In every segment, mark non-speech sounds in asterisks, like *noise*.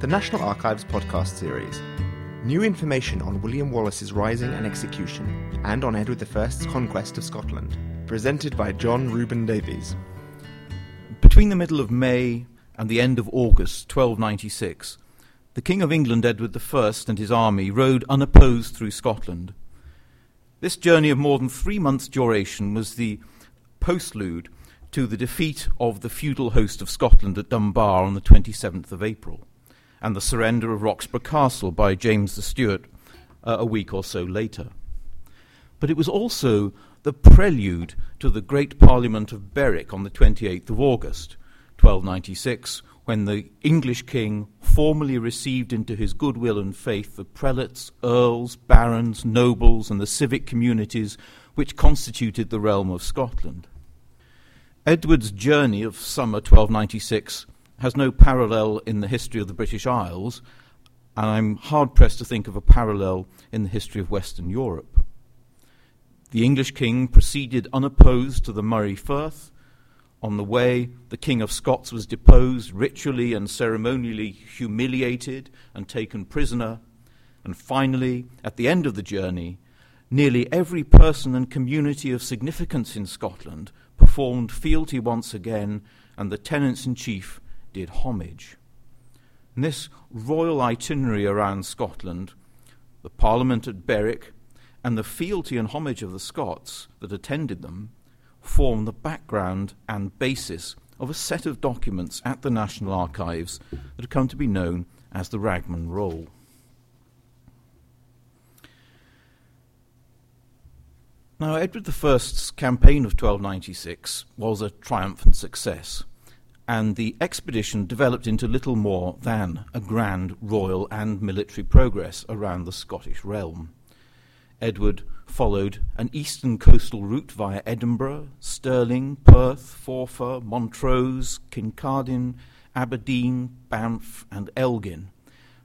the National Archives podcast series. New information on William Wallace's rising and execution, and on Edward I's conquest of Scotland, presented by John Reuben Davies. Between the middle of May and the end of August 1296, the King of England Edward I and his army rode unopposed through Scotland. This journey of more than three months' duration was the postlude to the defeat of the feudal host of Scotland at Dunbar on the 27th of April and the surrender of Roxburgh Castle by James the Steward uh, a week or so later. But it was also the prelude to the Great Parliament of Berwick on the 28th of August, 1296, when the English king formally received into his goodwill and faith the prelates, earls, barons, nobles, and the civic communities which constituted the realm of Scotland. Edward's journey of summer 1296 has no parallel in the history of the British Isles, and I'm hard pressed to think of a parallel in the history of Western Europe. The English king proceeded unopposed to the Moray Firth. On the way, the King of Scots was deposed, ritually and ceremonially humiliated, and taken prisoner. And finally, at the end of the journey, nearly every person and community of significance in Scotland performed fealty once again, and the tenants in chief did homage. And this royal itinerary around Scotland, the Parliament at Berwick, and the fealty and homage of the Scots that attended them form the background and basis of a set of documents at the National Archives that have come to be known as the Ragman Roll. Now, Edward I's campaign of 1296 was a triumphant success and the expedition developed into little more than a grand royal and military progress around the Scottish realm. Edward followed an eastern coastal route via Edinburgh, Stirling, Perth, Forfar, Montrose, Kincardine, Aberdeen, Banff, and Elgin,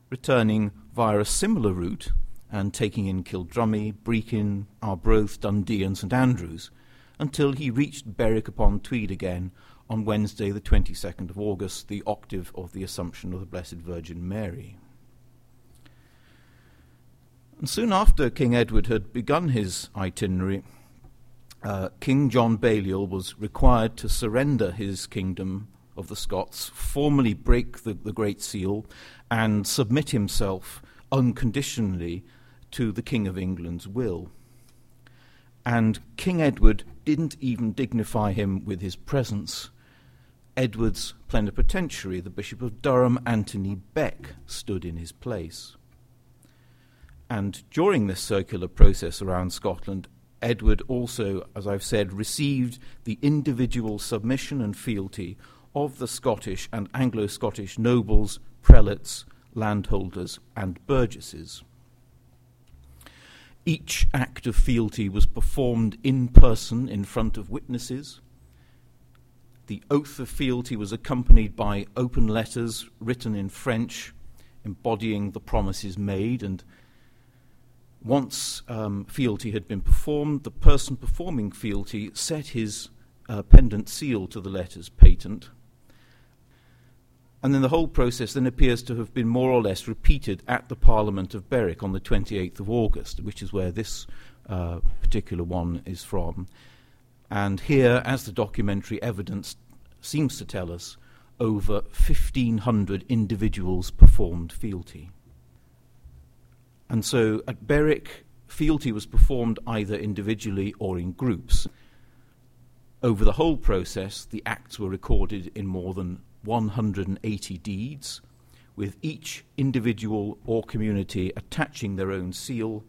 returning via a similar route and taking in Kildrummy, Brechin, Arbroath, Dundee, and St Andrews, until he reached Berwick upon Tweed again on Wednesday, the 22nd of August, the octave of the Assumption of the Blessed Virgin Mary. And soon after King Edward had begun his itinerary, uh, King John Balliol was required to surrender his kingdom of the Scots, formally break the, the Great Seal, and submit himself unconditionally to the King of England's will. And King Edward didn't even dignify him with his presence. Edward's plenipotentiary, the Bishop of Durham, Anthony Bek, stood in his place. And during this circular process around Scotland, Edward also, as I've said, received the individual submission and fealty of the Scottish and Anglo Scottish nobles, prelates, landholders, and burgesses. Each act of fealty was performed in person in front of witnesses the oath of fealty was accompanied by open letters written in French embodying the promises made. And once um, fealty had been performed, the person performing fealty set his uh, pendant seal to the letters patent. And then the whole process then appears to have been more or less repeated at the Parliament of Berwick on the 28th of August, which is where this uh, particular one is from. And here, as the documentary evidence seems to tell us, over 1,500 individuals performed fealty. And so at Berwick, fealty was performed either individually or in groups. Over the whole process, the acts were recorded in more than 180 deeds, with each individual or community attaching their own seal,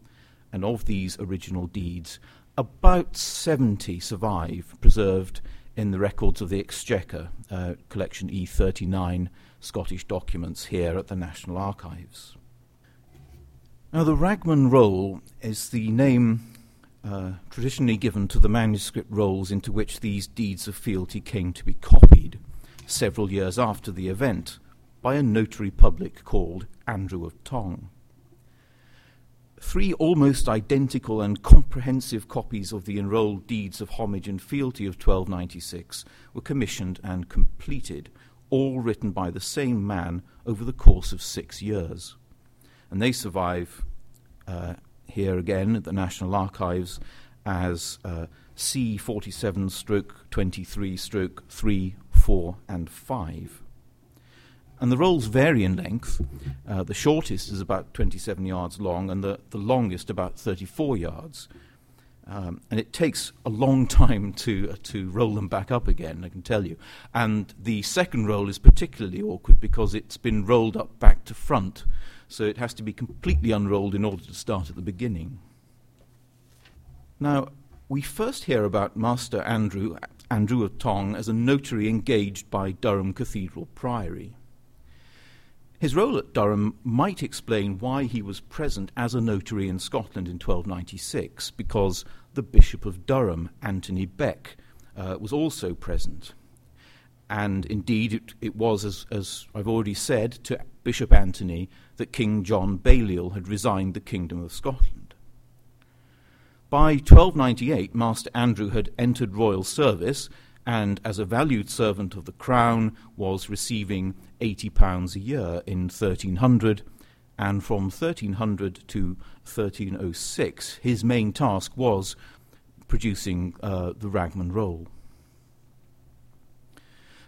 and of these original deeds, about 70 survive, preserved in the records of the Exchequer, uh, collection E39, Scottish documents here at the National Archives. Now, the Ragman roll is the name uh, traditionally given to the manuscript rolls into which these deeds of fealty came to be copied several years after the event by a notary public called Andrew of Tong three almost identical and comprehensive copies of the enrolled deeds of homage and fealty of 1296 were commissioned and completed, all written by the same man over the course of six years. And they survive uh, here again at the National Archives as uh, C47 stroke 23 stroke 3, 4, and 5. And the rolls vary in length. Uh, the shortest is about 27 yards long, and the, the longest about 34 yards. Um, and it takes a long time to, uh, to roll them back up again, I can tell you. And the second roll is particularly awkward because it's been rolled up back to front, so it has to be completely unrolled in order to start at the beginning. Now, we first hear about Master Andrew, Andrew of Tong, as a notary engaged by Durham Cathedral Priory. His role at Durham might explain why he was present as a notary in Scotland in 1296, because the Bishop of Durham, Anthony Bek, uh, was also present. And indeed, it, it was, as, as, I've already said, to Bishop Anthony that King John Balliol had resigned the Kingdom of Scotland. By 1298, Master Andrew had entered royal service and as a valued servant of the crown was receiving 80 pounds a year in 1300 and from 1300 to 1306 his main task was producing uh, the Ragman roll.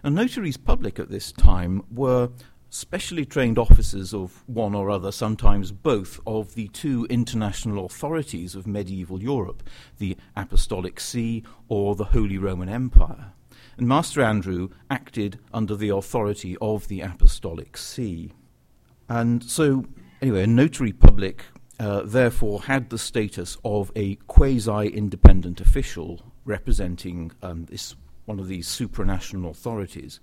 And notaries public at this time were specially trained officers of one or other, sometimes both, of the two international authorities of medieval Europe, the Apostolic See or the Holy Roman Empire. And Master Andrew acted under the authority of the Apostolic See. And so, anyway, a notary public uh, therefore had the status of a quasi independent official representing um, this, one of these supranational authorities.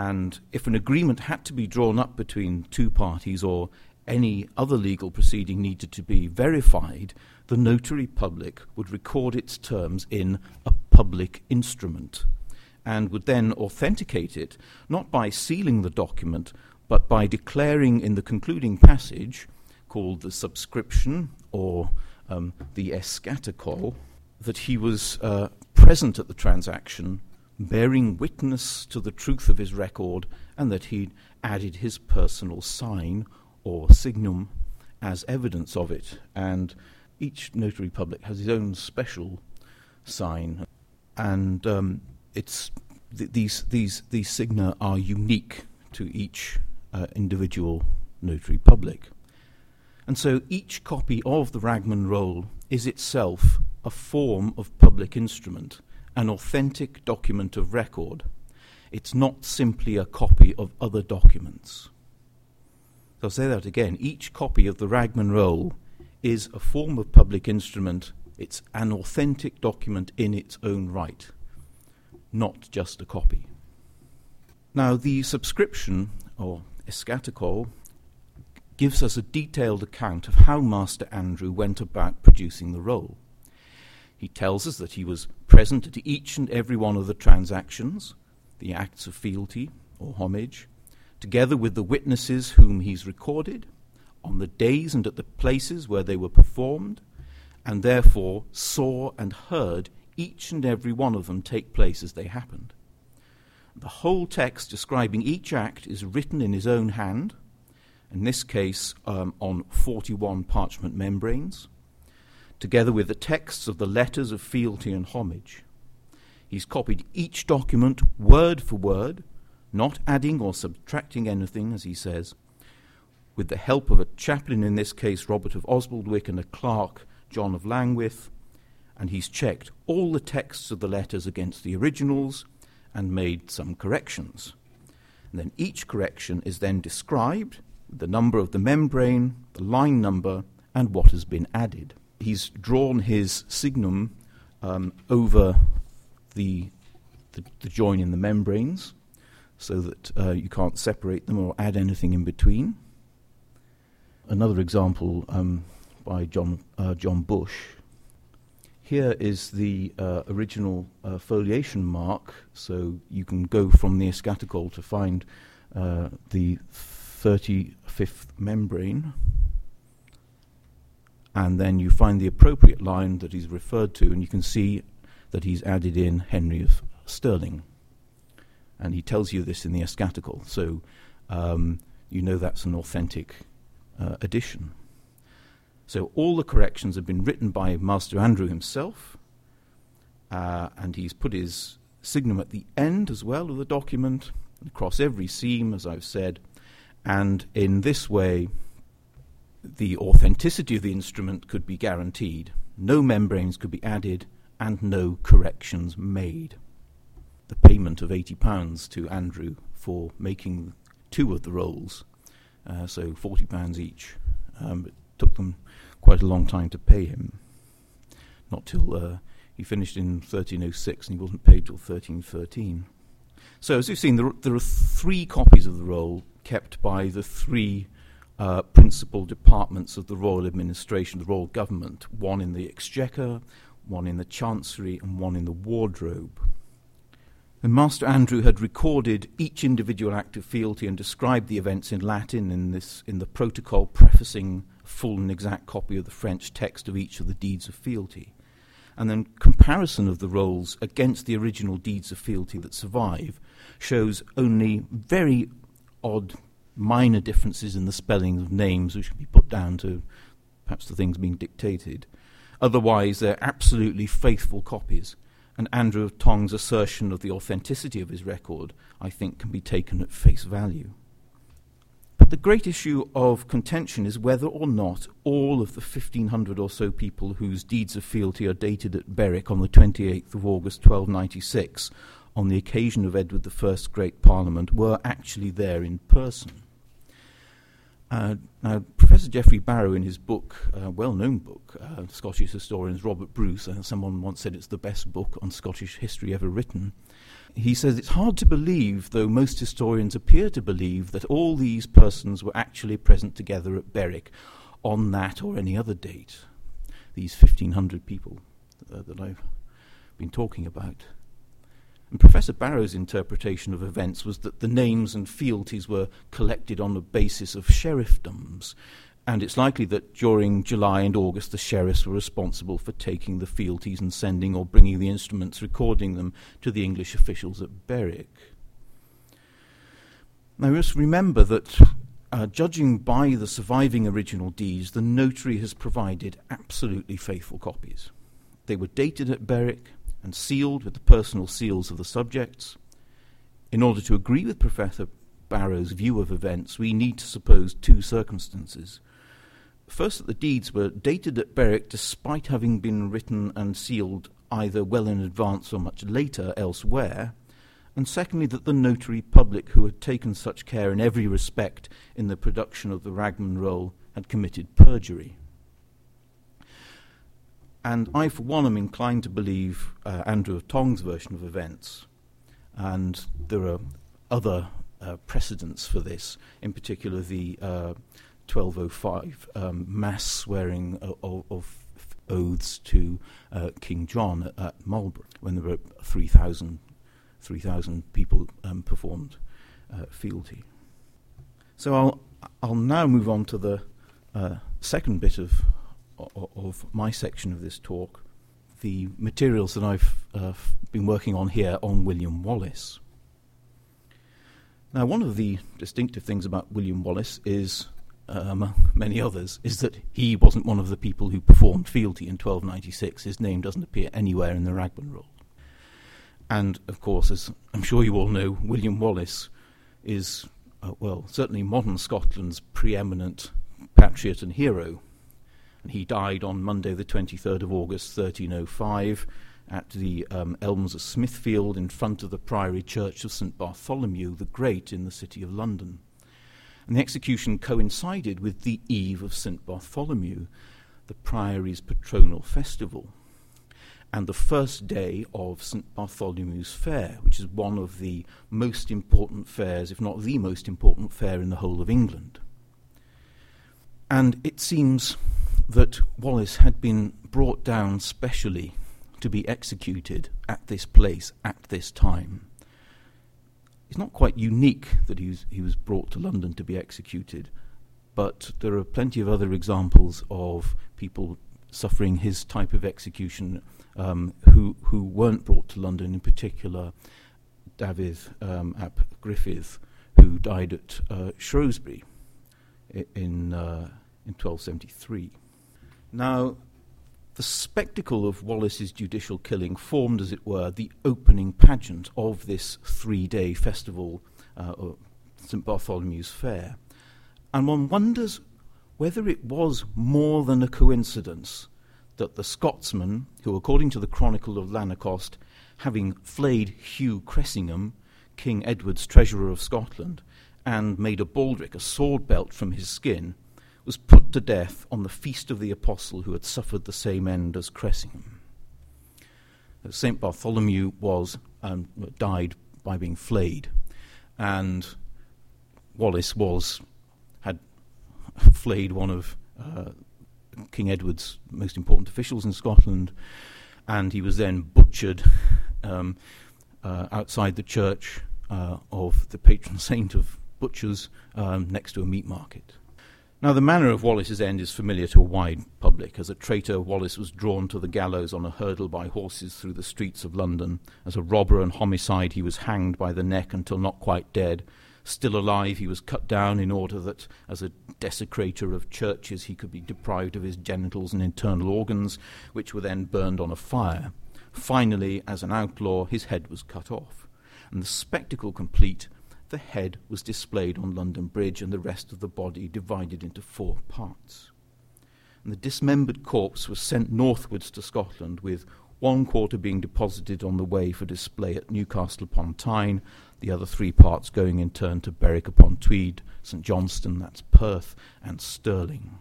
And if an agreement had to be drawn up between two parties or any other legal proceeding needed to be verified, the notary public would record its terms in a public instrument and would then authenticate it, not by sealing the document, but by declaring in the concluding passage, called the subscription or um, the eschatocol, that he was uh, present at the transaction bearing witness to the truth of his record, and that he added his personal sign or signum as evidence of it. And each notary public has his own special sign, and um, it's th- these these these signa are unique to each uh, individual notary public. And so each copy of the Ragman roll is itself a form of public instrument an authentic document of record. It's not simply a copy of other documents. So I'll say that again. Each copy of the Ragman Roll is a form of public instrument. It's an authentic document in its own right, not just a copy. Now, the subscription, or eschatocol, gives us a detailed account of how Master Andrew went about producing the roll. He tells us that he was present at each and every one of the transactions, the acts of fealty or homage, together with the witnesses whom he's recorded, on the days and at the places where they were performed, and therefore saw and heard each and every one of them take place as they happened. The whole text describing each act is written in his own hand, in this case um, on 41 parchment membranes together with the texts of the letters of fealty and homage. He's copied each document word for word, not adding or subtracting anything, as he says, with the help of a chaplain, in this case Robert of Osbaldwick, and a clerk, John of Langwith, and he's checked all the texts of the letters against the originals and made some corrections. And then each correction is then described, the number of the membrane, the line number, and what has been added he's drawn his signum um, over the, the, the, join in the membranes so that uh, you can't separate them or add anything in between. Another example um, by John, uh, John Bush. Here is the uh, original uh, foliation mark, so you can go from the eschatocol to find uh, the 35th membrane and then you find the appropriate line that he's referred to, and you can see that he's added in Henry of Stirling. And he tells you this in the Eschatology. So um, you know that's an authentic uh, edition. So all the corrections have been written by Master Andrew himself, uh, and he's put his signum at the end as well of the document, across every seam, as I've said, and in this way, the authenticity of the instrument could be guaranteed. No membranes could be added, and no corrections made. The payment of £80 to Andrew for making two of the rolls, uh, so £40 each. Um, it took them quite a long time to pay him. Not till uh, he finished in 1306 and he wasn't paid till 1313. So, as you've seen, there, there are three copies of the roll kept by the three uh, principal departments of the royal administration, the royal government one in the exchequer, one in the chancery, and one in the wardrobe. And Master Andrew had recorded each individual act of fealty and described the events in Latin in, this, in the protocol prefacing a full and exact copy of the French text of each of the deeds of fealty. And then comparison of the rolls against the original deeds of fealty that survive shows only very odd minor differences in the spelling of names which can be put down to perhaps the things being dictated. Otherwise, they're absolutely faithful copies and Andrew Tong's assertion of the authenticity of his record, I think, can be taken at face value. But the great issue of contention is whether or not all of the 1,500 or so people whose deeds of fealty are dated at Berwick on the 28th of August 1296, on the occasion of Edward I's Great Parliament, were actually there in person. Uh, now, Professor Geoffrey Barrow, in his book, uh, well-known book, uh, Scottish historians Robert Bruce, uh, someone once said it's the best book on Scottish history ever written. He says it's hard to believe, though most historians appear to believe, that all these persons were actually present together at Berwick on that or any other date. These 1,500 people uh, that I've been talking about. And Professor Barrow's interpretation of events was that the names and fealties were collected on the basis of sheriffdoms, and it's likely that during July and August the sheriffs were responsible for taking the fealties and sending or bringing the instruments, recording them to the English officials at Berwick. Now, just remember that uh, judging by the surviving original deeds, the notary has provided absolutely faithful copies. They were dated at Berwick, and sealed with the personal seals of the subjects. In order to agree with Professor Barrow's view of events, we need to suppose two circumstances. First, that the deeds were dated at Berwick despite having been written and sealed either well in advance or much later elsewhere, and secondly, that the notary public who had taken such care in every respect in the production of the Ragman roll had committed perjury. And I, for one, am inclined to believe uh, Andrew of Tong's version of events. And there are other uh, precedents for this, in particular the uh, 1205 um, mass swearing of, of, oaths to uh, King John at, at, Marlborough, when there were 3,000 3, people um, performed uh, fealty. So I'll, I'll now move on to the uh, second bit of of my section of this talk the materials that I've uh, been working on here on William Wallace. Now, one of the distinctive things about William Wallace is, uh, among many others, is that he wasn't one of the people who performed fealty in 1296. His name doesn't appear anywhere in the Ragman Roll. And, of course, as I'm sure you all know, William Wallace is, uh, well, certainly modern Scotland's preeminent patriot and hero he died on Monday, the 23rd of August, 1305, at the um, Elms of Smithfield in front of the Priory Church of St. Bartholomew the Great in the city of London. And the execution coincided with the eve of St. Bartholomew, the Priory's patronal festival, and the first day of St. Bartholomew's Fair, which is one of the most important fairs, if not the most important fair in the whole of England. And it seems that Wallace had been brought down specially to be executed at this place at this time. It's not quite unique that he was, he was brought to London to be executed, but there are plenty of other examples of people suffering his type of execution um, who, who weren't brought to London, in particular David um, ap Griffith, who died at uh, Shrewsbury in, uh, in 1273. Now, the spectacle of Wallace's judicial killing formed, as it were, the opening pageant of this three day festival, uh, St. Bartholomew's Fair. And one wonders whether it was more than a coincidence that the Scotsman, who, according to the Chronicle of Lanercost, having flayed Hugh Cressingham, King Edward's treasurer of Scotland, and made a baldric, a sword belt from his skin, was put to death on the feast of the apostle who had suffered the same end as Cressingham. St. Bartholomew was um, died by being flayed, and Wallace was had *laughs* flayed one of uh, King Edward's most important officials in Scotland, and he was then butchered um, uh, outside the church uh, of the patron saint of butchers um, next to a meat market. Now, the manner of Wallace's end is familiar to a wide public. As a traitor, Wallace was drawn to the gallows on a hurdle by horses through the streets of London. As a robber and homicide, he was hanged by the neck until not quite dead. Still alive, he was cut down in order that, as a desecrator of churches, he could be deprived of his genitals and internal organs, which were then burned on a fire. Finally, as an outlaw, his head was cut off. And the spectacle complete, the head was displayed on London Bridge and the rest of the body divided into four parts. And the dismembered corpse was sent northwards to Scotland, with one quarter being deposited on the way for display at Newcastle upon Tyne, the other three parts going in turn to Berwick upon Tweed, St Johnstone, that's Perth, and Stirling.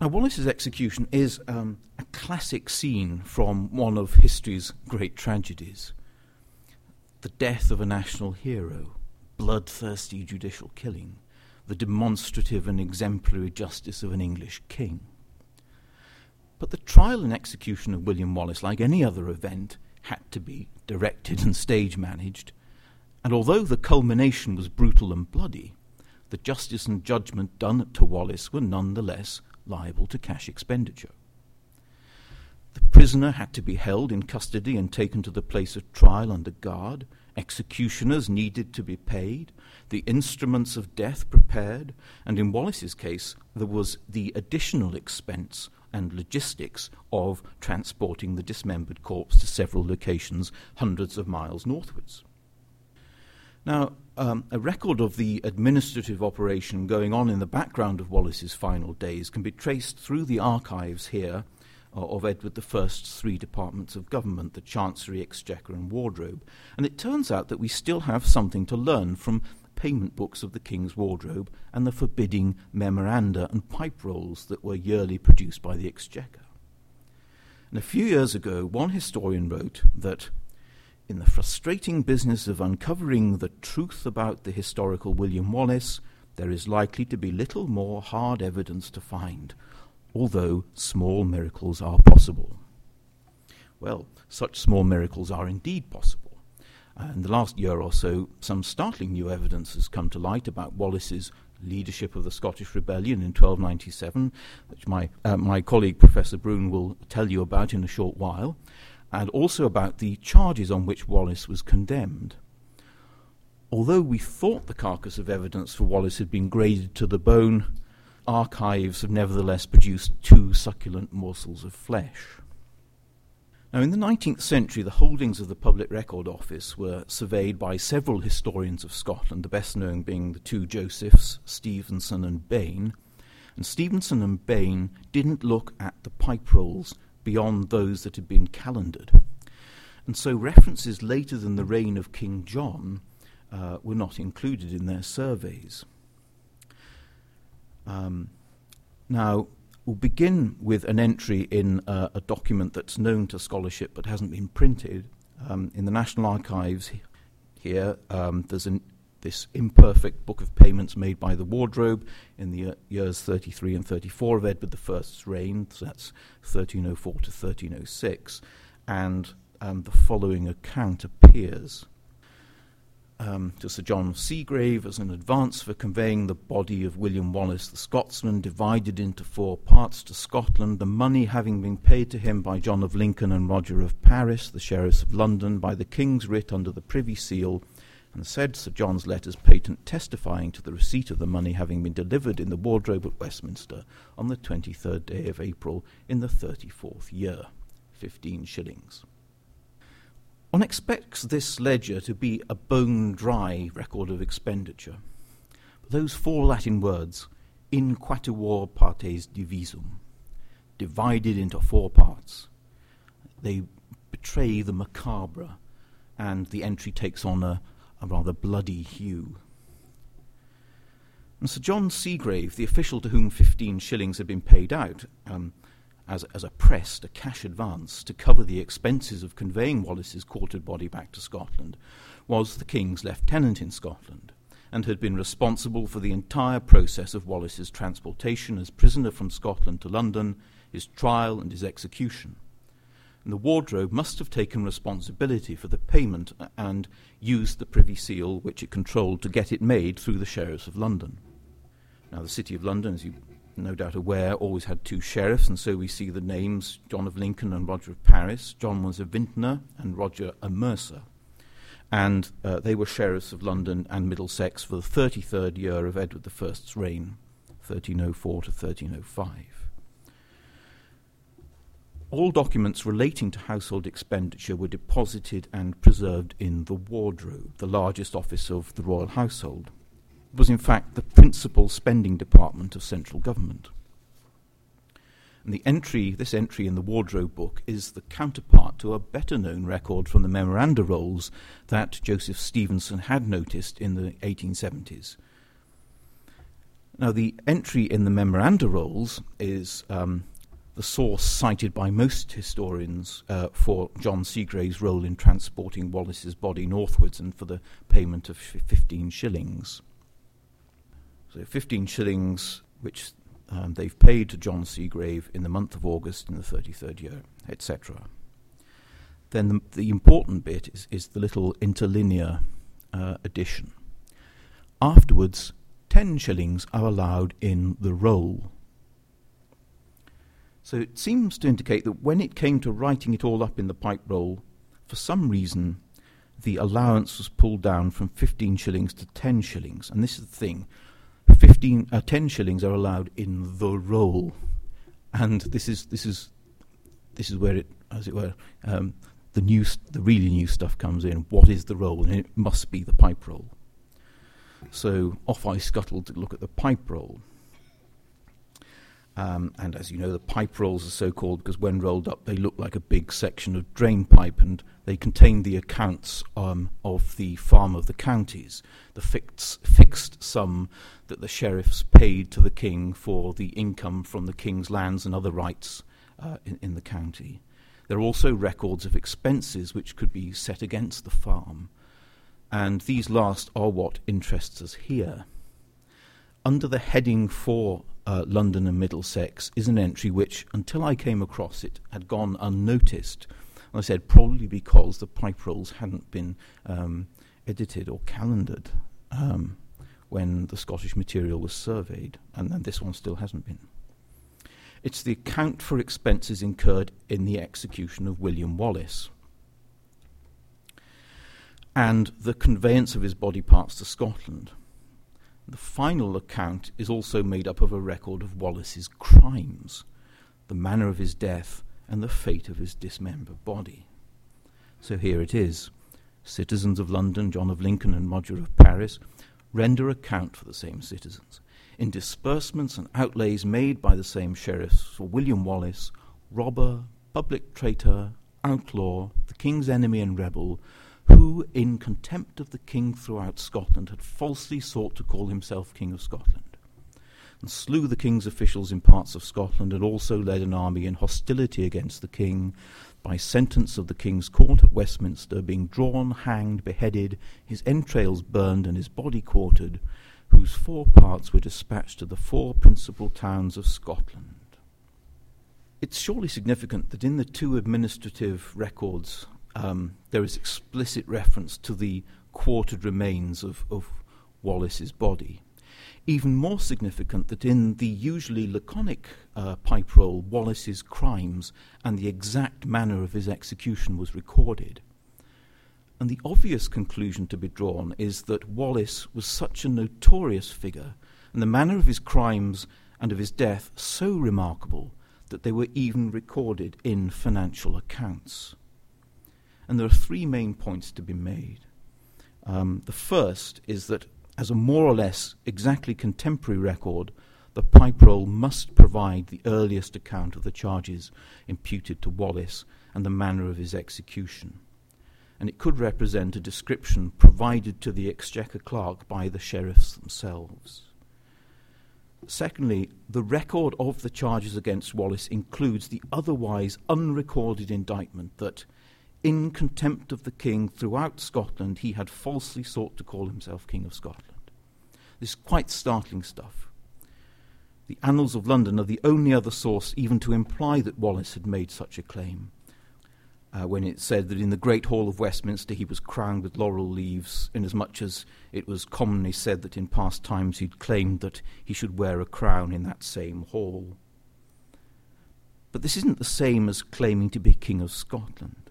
Now, Wallace's execution is um, a classic scene from one of history's great tragedies the death of a national hero, bloodthirsty judicial killing, the demonstrative and exemplary justice of an English king. But the trial and execution of William Wallace, like any other event, had to be directed and stage managed, and although the culmination was brutal and bloody, the justice and judgment done to Wallace were none the less liable to cash expenditure. Prisoner had to be held in custody and taken to the place of trial under guard. Executioners needed to be paid, the instruments of death prepared, and in Wallace's case, there was the additional expense and logistics of transporting the dismembered corpse to several locations hundreds of miles northwards. Now, um, a record of the administrative operation going on in the background of Wallace's final days can be traced through the archives here Uh, of Edward I's three departments of government, the Chancery, Exchequer, and Wardrobe. And it turns out that we still have something to learn from payment books of the King's Wardrobe and the forbidding memoranda and pipe rolls that were yearly produced by the Exchequer. And a few years ago, one historian wrote that in the frustrating business of uncovering the truth about the historical William Wallace, there is likely to be little more hard evidence to find although small miracles are possible. Well, such small miracles are indeed possible. in the last year or so, some startling new evidence has come to light about Wallace's leadership of the Scottish Rebellion in 1297, which my, uh, my colleague Professor Broun will tell you about in a short while, and also about the charges on which Wallace was condemned. Although we thought the carcass of evidence for Wallace had been graded to the bone, archives have nevertheless produced two succulent morsels of flesh. Now, in the 19th century, the holdings of the Public Record Office were surveyed by several historians of Scotland, the best known being the two Josephs, Stevenson and Bain. And Stevenson and Bain didn't look at the pipe rolls beyond those that had been calendared. And so references later than the reign of King John uh, were not included in their surveys. Um, now, we'll begin with an entry in uh, a document that's known to scholarship but hasn't been printed. Um, in the National Archives here, um, there's an, this imperfect book of payments made by the wardrobe in the uh, years 33 and 34 of Edward I's reign, so that's 1304 to 1306, and um, the following account appears. Um, to Sir John Segrave as an advance for conveying the body of William Wallace the Scotsman, divided into four parts to Scotland, the money having been paid to him by John of Lincoln and Roger of Paris, the sheriffs of London, by the King's writ under the Privy Seal, and said Sir John's letters patent testifying to the receipt of the money having been delivered in the wardrobe at Westminster on the 23rd day of April in the 34th year, 15 shillings. One expects this ledger to be a bone dry record of expenditure. But those four Latin words, in quatuor partes divisum, divided into four parts, they betray the macabre, and the entry takes on a, a rather bloody hue. And Sir John Segrave, the official to whom 15 shillings had been paid out, um, as, as a prest, a cash advance, to cover the expenses of conveying Wallace's quartered body back to Scotland, was the King's lieutenant in Scotland, and had been responsible for the entire process of Wallace's transportation as prisoner from Scotland to London, his trial, and his execution. And the wardrobe must have taken responsibility for the payment and used the Privy Seal, which it controlled, to get it made through the sheriffs of London. Now, the City of London, as you no doubt aware, always had two sheriffs, and so we see the names John of Lincoln and Roger of Paris. John was a vintner and Roger a mercer. And uh, they were sheriffs of London and Middlesex for the 33rd year of Edward I's reign, 1304 to 1305. All documents relating to household expenditure were deposited and preserved in the wardrobe, the largest office of the royal household was in fact the principal spending department of central government. And the entry, this entry in the wardrobe book, is the counterpart to a better known record from the memoranda rolls that Joseph Stevenson had noticed in the 1870s. Now, the entry in the memoranda rolls is um, the source cited by most historians uh, for John Segrave's role in transporting Wallace's body northwards and for the payment of 15 shillings. So 15 shillings, which um, they've paid to John Segrave in the month of August in the 33rd year, etc. Then the, the, important bit is, is the little interlinear uh, addition. Afterwards, 10 shillings are allowed in the roll. So it seems to indicate that when it came to writing it all up in the pipe roll, for some reason the allowance was pulled down from 15 shillings to 10 shillings. And this is the thing 15, uh, 10 shillings are allowed in the roll. And this is, this is, this is where it, as it were, um, the new, the really new stuff comes in. What is the roll? And it must be the pipe roll. So off I scuttled to look at the pipe roll. Um, and as you know, the pipe rolls are so called because when rolled up, they look like a big section of drain pipe, and they contain the accounts um, of the farm of the counties, the fixed, fixed sum that the sheriffs paid to the king for the income from the king's lands and other rights uh, in, in the county. There are also records of expenses which could be set against the farm, and these last are what interests us here. Under the heading for uh, London and Middlesex is an entry which, until I came across it, had gone unnoticed. And I said probably because the pipe rolls hadn't been um, edited or calendared um, when the Scottish material was surveyed, and, and this one still hasn't been. It's the account for expenses incurred in the execution of William Wallace and the conveyance of his body parts to Scotland. The final account is also made up of a record of Wallace's crimes, the manner of his death, and the fate of his dismembered body. So here it is. Citizens of London, John of Lincoln and Roger of Paris, render account for the same citizens. In disbursements and outlays made by the same sheriffs for William Wallace, robber, public traitor, outlaw, the king's enemy and rebel, who, in contempt of the king throughout Scotland, had falsely sought to call himself King of Scotland, and slew the king's officials in parts of Scotland, and also led an army in hostility against the king, by sentence of the king's court at Westminster, being drawn, hanged, beheaded, his entrails burned, and his body quartered, whose four parts were dispatched to the four principal towns of Scotland. It's surely significant that in the two administrative records um, there is explicit reference to the quartered remains of, of Wallace's body. Even more significant that in the usually laconic uh, pipe roll, Wallace's crimes and the exact manner of his execution was recorded. And the obvious conclusion to be drawn is that Wallace was such a notorious figure, and the manner of his crimes and of his death so remarkable that they were even recorded in financial accounts. And there are three main points to be made. Um, the first is that, as a more or less exactly contemporary record, the pipe roll must provide the earliest account of the charges imputed to Wallace and the manner of his execution. And it could represent a description provided to the Exchequer clerk by the sheriffs themselves. Secondly, the record of the charges against Wallace includes the otherwise unrecorded indictment that, in contempt of the king throughout Scotland, he had falsely sought to call himself King of Scotland. This is quite startling stuff. The Annals of London are the only other source even to imply that Wallace had made such a claim uh, when it said that in the Great Hall of Westminster he was crowned with laurel leaves, inasmuch as it was commonly said that in past times he'd claimed that he should wear a crown in that same hall. But this isn't the same as claiming to be King of Scotland.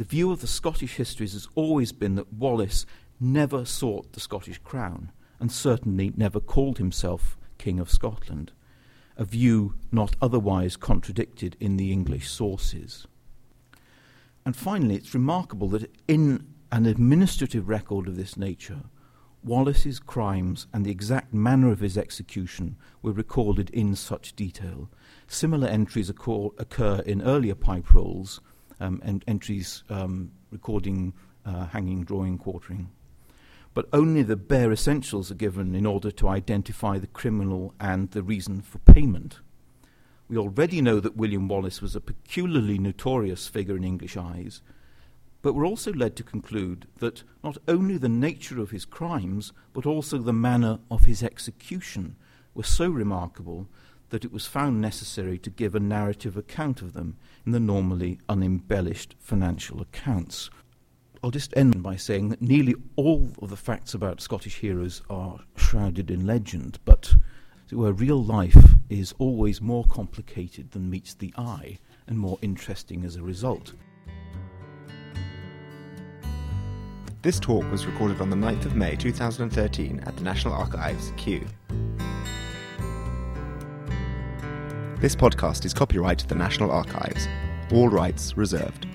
The view of the Scottish histories has always been that Wallace never sought the Scottish crown, and certainly never called himself King of Scotland, a view not otherwise contradicted in the English sources. And finally, it's remarkable that in an administrative record of this nature, Wallace's crimes and the exact manner of his execution were recorded in such detail. Similar entries occur, occur in earlier pipe rolls, um, and entries um, recording uh, hanging, drawing, quartering. But only the bare essentials are given in order to identify the criminal and the reason for payment. We already know that William Wallace was a peculiarly notorious figure in English eyes, but we're also led to conclude that not only the nature of his crimes, but also the manner of his execution were so remarkable that it was found necessary to give a narrative account of them in the normally unembellished financial accounts. I'll just end by saying that nearly all of the facts about Scottish heroes are shrouded in legend, but where real life is always more complicated than meets the eye and more interesting as a result. This talk was recorded on the 9th of May 2013 at the National Archives, Kew. This podcast is copyright the National Archives, all rights reserved.